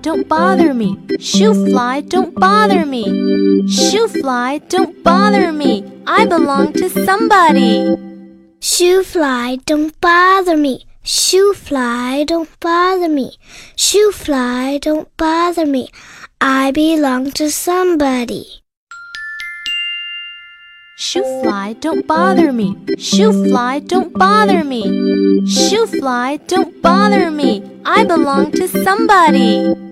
don't bother me. Shoo fly, don't bother me. Shoo fly, don't bother me. I belong to somebody. Shoo fly, don't bother me. Shoo fly, don't bother me. Shoo fly, don't bother me. I belong to somebody. Shoo fly, don't bother me. Shoo fly, don't bother me. Shoo fly, don't bother me. I belong to somebody.